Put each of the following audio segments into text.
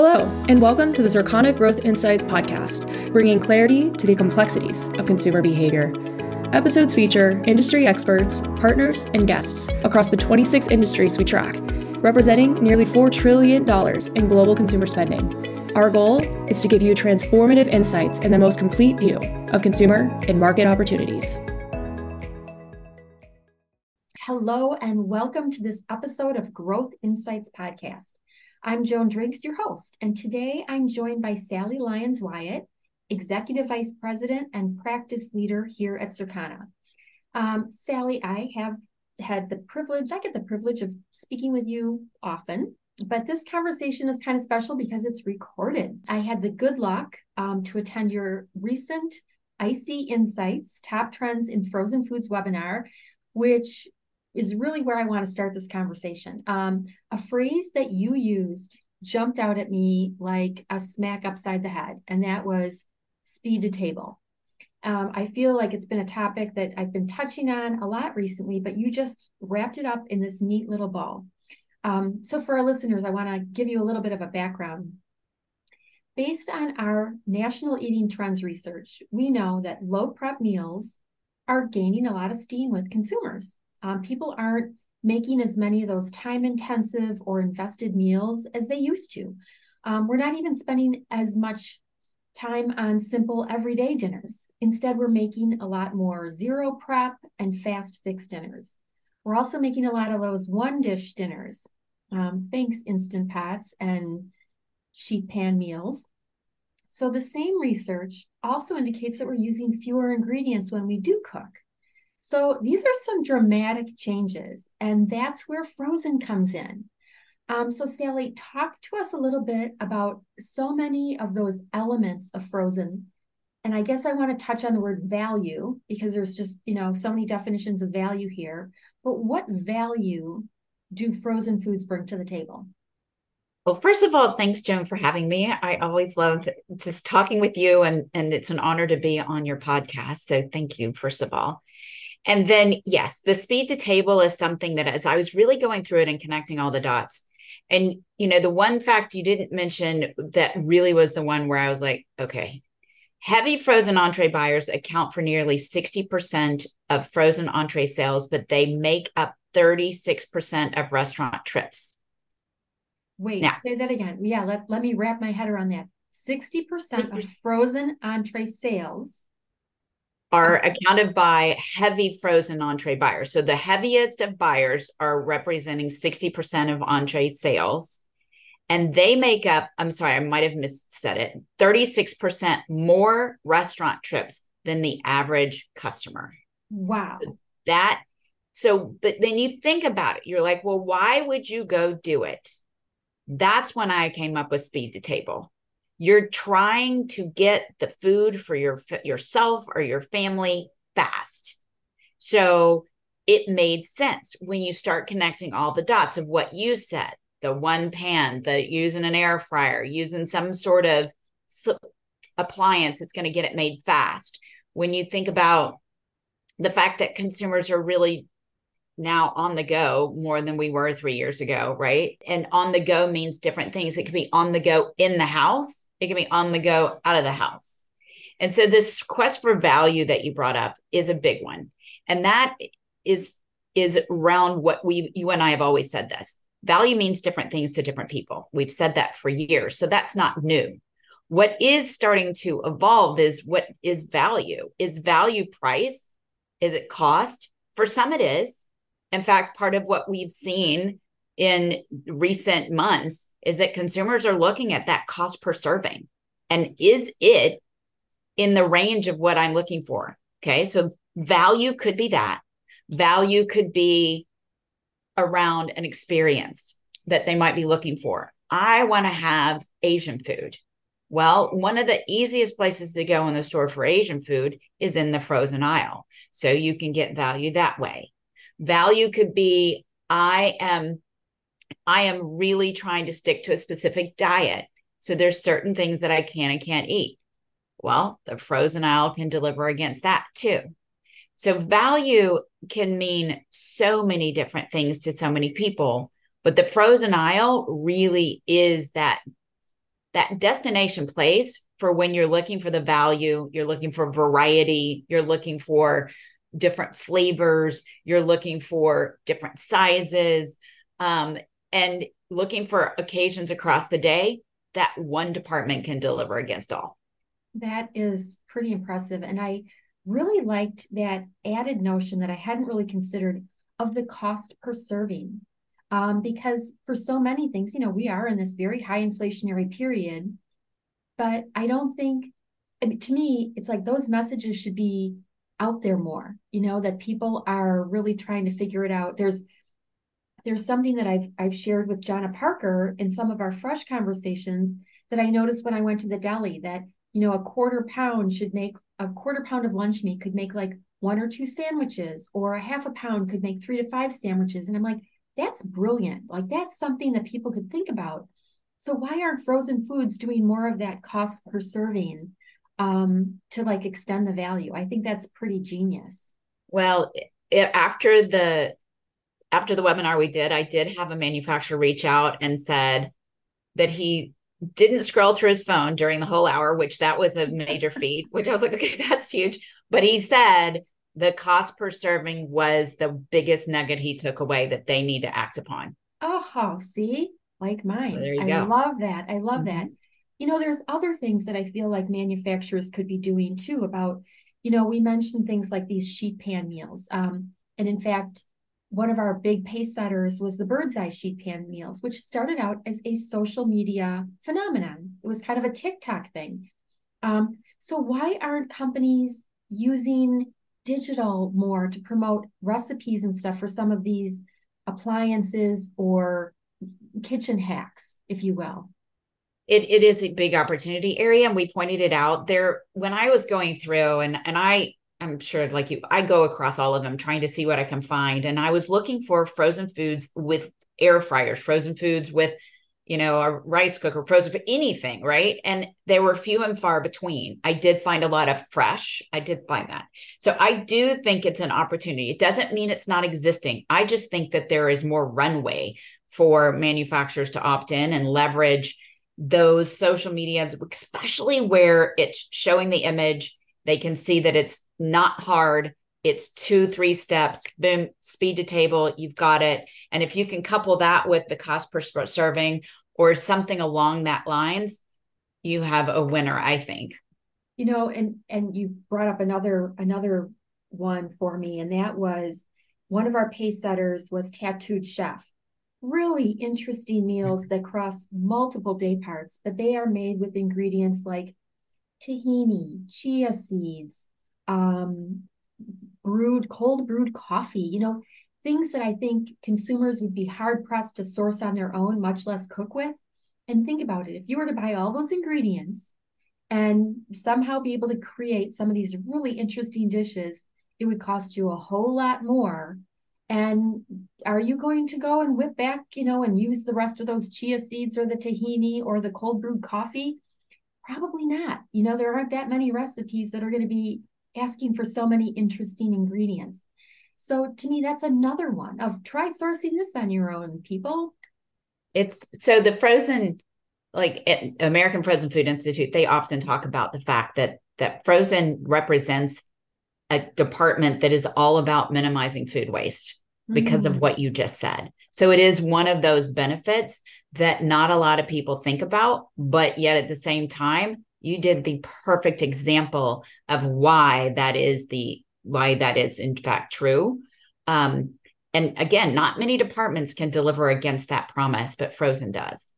Hello, and welcome to the Circana Growth Insights podcast, bringing clarity to the complexities of consumer behavior. Episodes feature industry experts, partners, and guests across the 26 industries we track, representing nearly $4 trillion in global consumer spending. Our goal is to give you transformative insights and the most complete view of consumer and market opportunities. Hello, and welcome to this episode of Growth Insights Podcast. I'm Joan Driggs, your host, and today I'm joined by Sally Lyons Wyatt, Executive Vice President and Practice Leader here at Circana. Um, Sally, I have had the privilege, I get the privilege of speaking with you often, but this conversation is kind of special because it's recorded. I had the good luck um, to attend your recent Icy Insights Top Trends in Frozen Foods webinar, which is really where I want to start this conversation. Um, a phrase that you used jumped out at me like a smack upside the head, and that was speed to table. Um, I feel like it's been a topic that I've been touching on a lot recently, but you just wrapped it up in this neat little ball. Um, so, for our listeners, I want to give you a little bit of a background. Based on our national eating trends research, we know that low prep meals are gaining a lot of steam with consumers. Um, people aren't making as many of those time intensive or invested meals as they used to. Um, we're not even spending as much time on simple everyday dinners. Instead, we're making a lot more zero prep and fast fix dinners. We're also making a lot of those one dish dinners. Um, thanks, Instant Pots and sheet pan meals. So, the same research also indicates that we're using fewer ingredients when we do cook. So these are some dramatic changes, and that's where frozen comes in. Um, so, Sally, talk to us a little bit about so many of those elements of frozen. And I guess I want to touch on the word value because there's just, you know, so many definitions of value here. But what value do frozen foods bring to the table? Well, first of all, thanks, Joan, for having me. I always love just talking with you, and, and it's an honor to be on your podcast. So, thank you, first of all. And then, yes, the speed to table is something that as I was really going through it and connecting all the dots, and you know, the one fact you didn't mention that really was the one where I was like, okay, heavy frozen entree buyers account for nearly 60% of frozen entree sales, but they make up 36% of restaurant trips. Wait, now, say that again. Yeah, let, let me wrap my head around that. 60% of frozen entree sales are accounted by heavy frozen entree buyers. So the heaviest of buyers are representing 60% of entree sales. And they make up, I'm sorry, I might have missaid it, 36% more restaurant trips than the average customer. Wow. So that, so, but then you think about it, you're like, well, why would you go do it? That's when I came up with speed to table you're trying to get the food for your yourself or your family fast. So it made sense when you start connecting all the dots of what you said the one pan the using an air fryer using some sort of appliance that's going to get it made fast. When you think about the fact that consumers are really now on the go more than we were three years ago, right? And on the go means different things. It could be on the go in the house, it can be on the go out of the house. And so this quest for value that you brought up is a big one. And that is is around what we you and I have always said this. Value means different things to different people. We've said that for years. So that's not new. What is starting to evolve is what is value? Is value price? Is it cost? For some it is. In fact, part of what we've seen in recent months is that consumers are looking at that cost per serving. And is it in the range of what I'm looking for? Okay. So value could be that. Value could be around an experience that they might be looking for. I want to have Asian food. Well, one of the easiest places to go in the store for Asian food is in the frozen aisle. So you can get value that way. Value could be I am I am really trying to stick to a specific diet. So there's certain things that I can and can't eat. Well, the frozen aisle can deliver against that too. So value can mean so many different things to so many people, but the frozen aisle really is that that destination place for when you're looking for the value, you're looking for variety, you're looking for different flavors, you're looking for different sizes, um, and looking for occasions across the day that one department can deliver against all. That is pretty impressive. And I really liked that added notion that I hadn't really considered of the cost per serving. Um, because for so many things, you know, we are in this very high inflationary period, but I don't think, I mean, to me, it's like those messages should be out there more, you know, that people are really trying to figure it out. There's, there's something that I've I've shared with Jonna Parker in some of our fresh conversations that I noticed when I went to the deli that you know a quarter pound should make a quarter pound of lunch meat could make like one or two sandwiches or a half a pound could make three to five sandwiches. And I'm like that's brilliant. Like that's something that people could think about. So why aren't frozen foods doing more of that cost per serving um, to like extend the value I think that's pretty genius well after the after the webinar we did, I did have a manufacturer reach out and said that he didn't scroll through his phone during the whole hour, which that was a major feat, which I was like, okay, that's huge. But he said the cost per serving was the biggest nugget he took away that they need to act upon. Oh, see, like mine. I go. love that. I love mm-hmm. that. You know, there's other things that I feel like manufacturers could be doing too about, you know, we mentioned things like these sheet pan meals. Um, and in fact, one of our big pace setters was the Birds Eye sheet pan meals, which started out as a social media phenomenon. It was kind of a TikTok thing. Um, so why aren't companies using digital more to promote recipes and stuff for some of these appliances or kitchen hacks, if you will? It, it is a big opportunity area and we pointed it out there when i was going through and and i I'm sure like you, I go across all of them trying to see what I can find. And I was looking for frozen foods with air fryers, frozen foods with, you know, a rice cooker, frozen for anything, right? And there were few and far between. I did find a lot of fresh. I did find that. So I do think it's an opportunity. It doesn't mean it's not existing. I just think that there is more runway for manufacturers to opt in and leverage those social medias, especially where it's showing the image. They can see that it's not hard. It's two, three steps, boom, speed to table, you've got it. And if you can couple that with the cost per serving or something along that lines, you have a winner, I think. You know, and and you brought up another another one for me, and that was one of our pace setters was Tattooed Chef. Really interesting meals that cross multiple day parts, but they are made with ingredients like tahini, chia seeds, um, brewed, cold brewed coffee, you know, things that I think consumers would be hard pressed to source on their own, much less cook with. And think about it if you were to buy all those ingredients and somehow be able to create some of these really interesting dishes, it would cost you a whole lot more. And are you going to go and whip back, you know, and use the rest of those chia seeds or the tahini or the cold brewed coffee? Probably not. You know, there aren't that many recipes that are going to be asking for so many interesting ingredients. So to me, that's another one of try sourcing this on your own, people. It's so the frozen, like eh, American Frozen Food Institute, they often talk about the fact that that frozen represents a department that is all about minimizing food waste because mm. of what you just said. So it is one of those benefits that not a lot of people think about, but yet at the same time, you did the perfect example of why that is the why that is in fact true um, and again not many departments can deliver against that promise but frozen does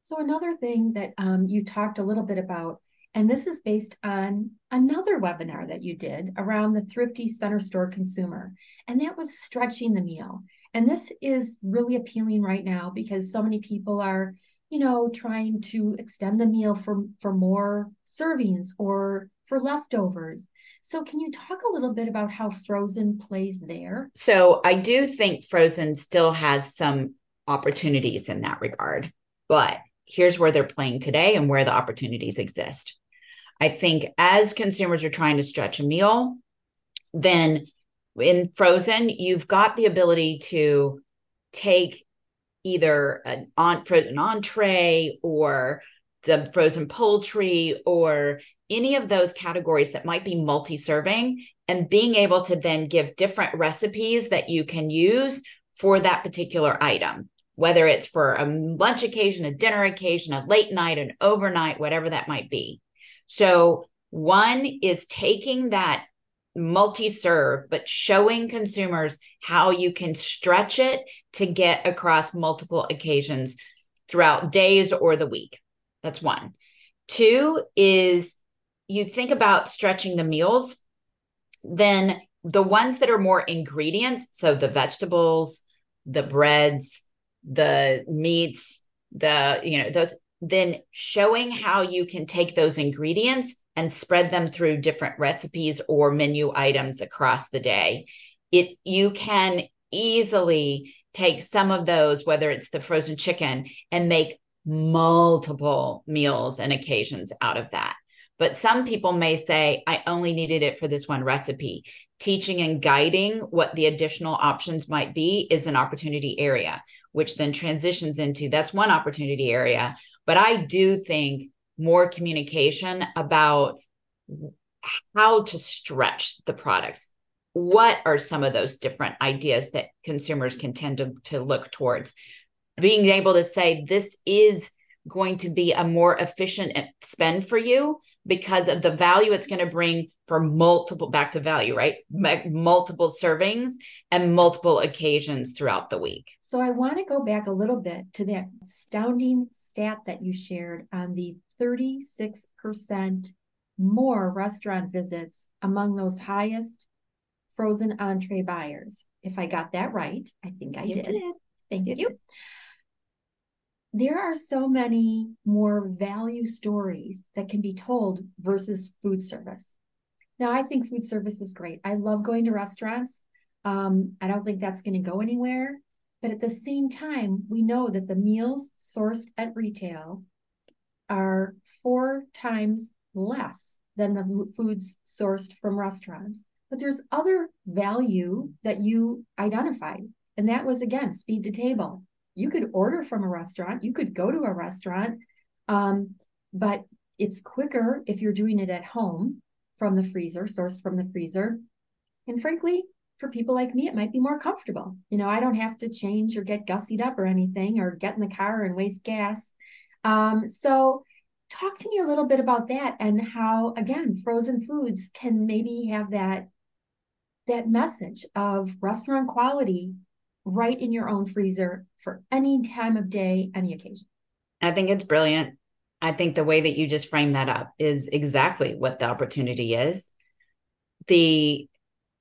so another thing that um, you talked a little bit about and this is based on another webinar that you did around the thrifty center store consumer and that was stretching the meal and this is really appealing right now because so many people are you know, trying to extend the meal for, for more servings or for leftovers. So, can you talk a little bit about how Frozen plays there? So, I do think Frozen still has some opportunities in that regard, but here's where they're playing today and where the opportunities exist. I think as consumers are trying to stretch a meal, then in Frozen, you've got the ability to take either an, an entree or the frozen poultry or any of those categories that might be multi serving and being able to then give different recipes that you can use for that particular item, whether it's for a lunch occasion, a dinner occasion, a late night, an overnight, whatever that might be. So, one is taking that multi serve, but showing consumers how you can stretch it to get across multiple occasions throughout days or the week. That's one. Two is you think about stretching the meals, then the ones that are more ingredients, so the vegetables, the breads, the meats, the, you know, those, then showing how you can take those ingredients and spread them through different recipes or menu items across the day. It you can easily take some of those, whether it's the frozen chicken, and make multiple meals and occasions out of that. But some people may say, I only needed it for this one recipe. Teaching and guiding what the additional options might be is an opportunity area, which then transitions into that's one opportunity area. But I do think more communication about how to stretch the products. What are some of those different ideas that consumers can tend to, to look towards? Being able to say, this is going to be a more efficient eh, spend for you because of the value it's going to bring for multiple back to value right? Multiple servings and multiple occasions throughout the week. So i want to go back a little bit to that astounding stat that you shared on the 36% more restaurant visits among those highest frozen entree buyers. If i got that right i think i did. did. thank you, you there are so many more value stories that can be told versus food service. Now, I think food service is great. I love going to restaurants. Um, I don't think that's going to go anywhere. But at the same time, we know that the meals sourced at retail are four times less than the foods sourced from restaurants. But there's other value that you identified. And that was, again, speed to table you could order from a restaurant, you could go to a restaurant, um, but it's quicker if you're doing it at home from the freezer, sourced from the freezer. And frankly, for people like me, it might be more comfortable. You know, I don't have to change or get gussied up or anything or get in the car and waste gas. Um, so, talk to me a little bit about that and how, again, frozen foods can maybe have that that message of restaurant quality right in your own freezer for any time of day, any occasion. I think it's brilliant. I think the way that you just framed that up is exactly what the opportunity is. The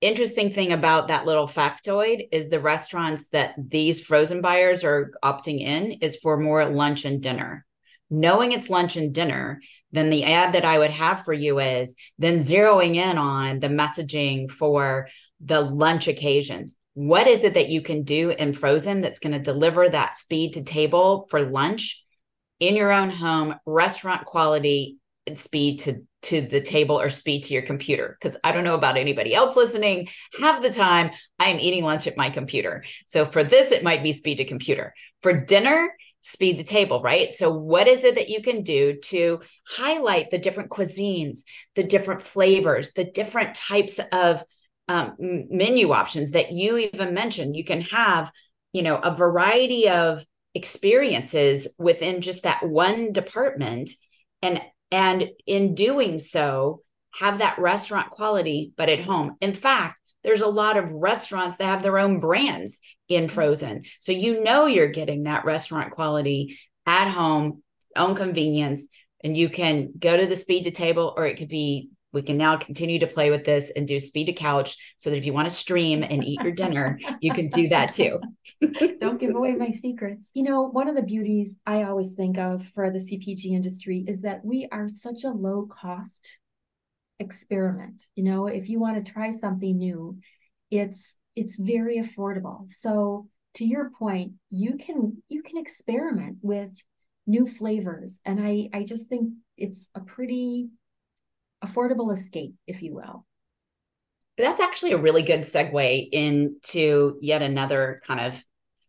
interesting thing about that little factoid is the restaurants that these frozen buyers are opting in is for more lunch and dinner. Knowing it's lunch and dinner, then the ad that I would have for you is then zeroing in on the messaging for the lunch occasions what is it that you can do in frozen that's going to deliver that speed to table for lunch in your own home restaurant quality speed to to the table or speed to your computer? Because i don't know about anybody else listening. Half the time. I am eating lunch at my computer. So for this it might be speed to computer. For dinner speed to table right? So what is it that you can do to highlight the different cuisines the different flavors the different types of um, menu options that you even mentioned. You can have, you know, a variety of experiences within just that one department, and and in doing so, have that restaurant quality, but at home. In fact, there's a lot of restaurants that have their own brands in mm-hmm. frozen, so you know you're getting that restaurant quality at home, own convenience, and you can go to the speed to table, or it could be we can now continue to play with this and do speed to couch so that if you want to stream and eat your dinner, you can do that too. Don't give away my secrets. You know, one of the beauties I always think of for the CPG industry is that we are such a low cost experiment. You know, if you want to try something new, it's it's very affordable. So to your point, you can you can experiment with new flavors and I I just think it's a pretty affordable escape, if you will. That's actually a really good segue into yet another kind of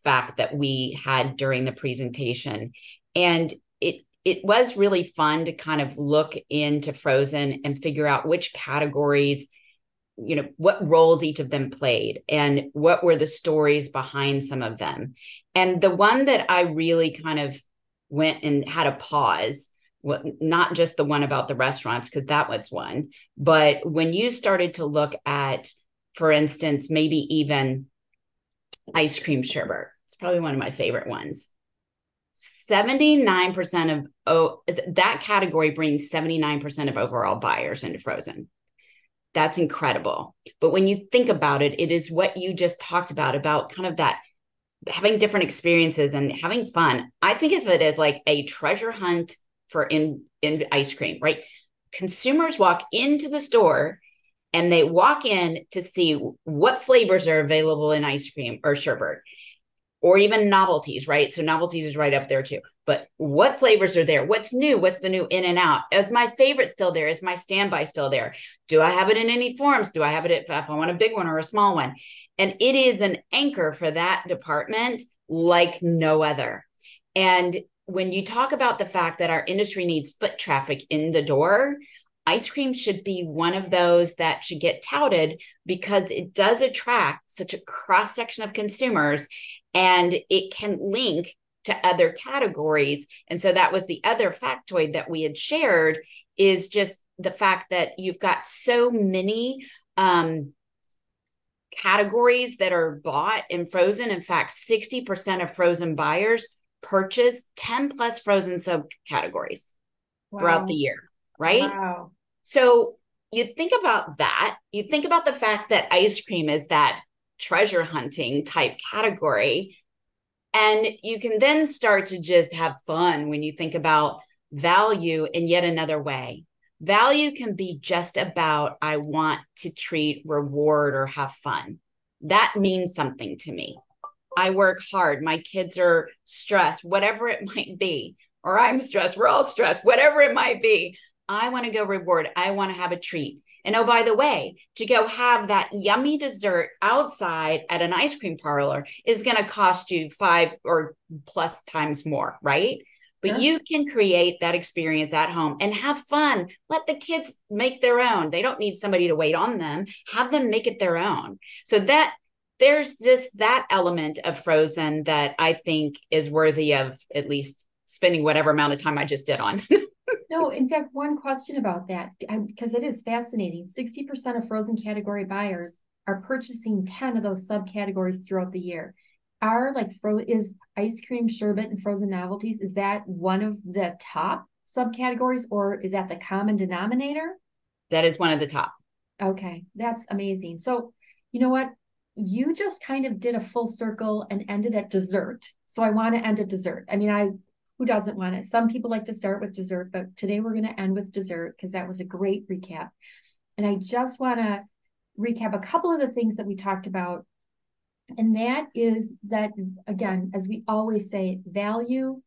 fact that we had during the presentation. And it it was really fun to kind of look into frozen and figure out which categories you know what roles each of them played and what were the stories behind some of them and the one that i really kind of went and had a pause well, not just the one about the restaurants because that was one but when you started to look at for instance maybe even ice cream sherbet it's probably one of my favorite ones. 79% of oh that category brings 79% of overall buyers into frozen. That's incredible. But when you think about it it is what you just talked about about kind of that having different experiences and having fun. I think of it as like a treasure hunt for in in ice cream right consumers walk into the store and they walk in to see what flavors are available in ice cream or sherbet or even novelties, right? So novelties is right up there too. But what flavors are there? What's new? What's the new in and out? Is my favorite still there? Is my standby still there? Do I have it in any forms? Do I have it if, if I want a big one or a small one? And it is an anchor for that department like no other. And when you talk about the fact that our industry needs foot traffic in the door, ice cream should be one of those that should get touted because it does attract such a cross section of consumers and it can link to other categories. And so that was the other factoid that we had shared is just the fact that you've got so many um, categories that are bought in frozen. In fact, 60% of frozen buyers purchase 10 plus frozen subcategories wow. throughout the year, right? Wow. So you think about that. You think about the fact that ice cream is that treasure hunting type category. And you can then start to just have fun when you think about value in yet another way. Value can be just about, I want to treat, reward, or have fun. That means something to me. I work hard. My kids are stressed, whatever it might be, or I'm stressed. We're all stressed, whatever it might be. I want to go reward. I want to have a treat. And oh, by the way, to go have that yummy dessert outside at an ice cream parlor is going to cost you five or plus times more, right? But yeah. you can create that experience at home and have fun. Let the kids make their own. They don't need somebody to wait on them. Have them make it their own. So that there's just that element of Frozen that I think is worthy of at least spending whatever amount of time I just did on. no, in fact, one question about that, because it is fascinating. 60% of frozen category buyers are purchasing 10 of those subcategories throughout the year. Are like fro is ice cream, sherbet, and frozen novelties, is that one of the top subcategories or is that the common denominator? That is one of the top. Okay, that's amazing. So, you know what? You just kind of did a full circle and ended at dessert. So I want to end at dessert. I mean, I who doesn't want it? Some people like to start with dessert, but today we're going to end with dessert because that was a great recap. And I just want to recap a couple of the things that we talked about. And that is that, again, as we always say, value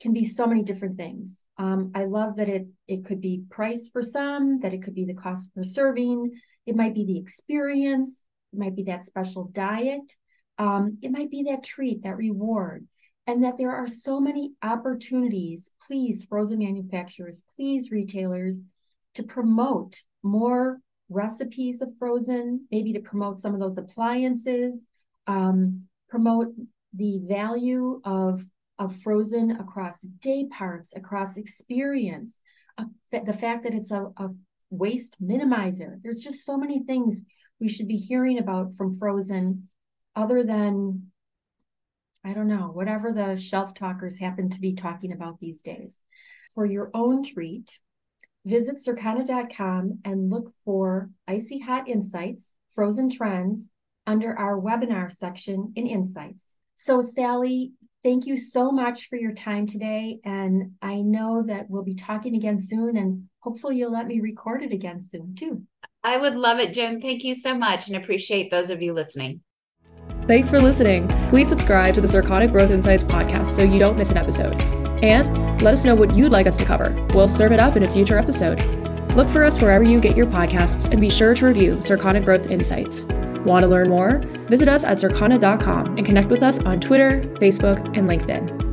can be so many different things. Um, I love that it it could be price for some, that it could be the cost per serving, it might be the experience, it might be that special diet, um, it might be that treat, that reward and that there are so many opportunities, please, frozen manufacturers, please, retailers, to promote more recipes of frozen, maybe to promote some of those appliances, um, promote the value of, of frozen across day parts, across experience, uh, the fact that it's a, a waste minimizer. There's just so many things we should be hearing about from frozen other than I don't know, whatever the shelf talkers happen to be talking about these days. For your own treat, visit Circana.com and look for Icy Hot Insights, Frozen Trends under our webinar section in Insights. So, Sally, thank you so much for your time today. And I know that we'll be talking again soon, and hopefully, you'll let me record it again soon, too. I would love it, Joan. Thank you so much and appreciate those of you listening. Thanks for listening. Please subscribe to the Circana Growth Insights podcast so you don't miss an episode. And let us know what you'd like us to cover. We'll serve it up in a future episode. Look for us wherever you get your podcasts and be sure to review Circana Growth Insights. Want to learn more? Visit us at circana.com and connect with us on Twitter, Facebook, and LinkedIn.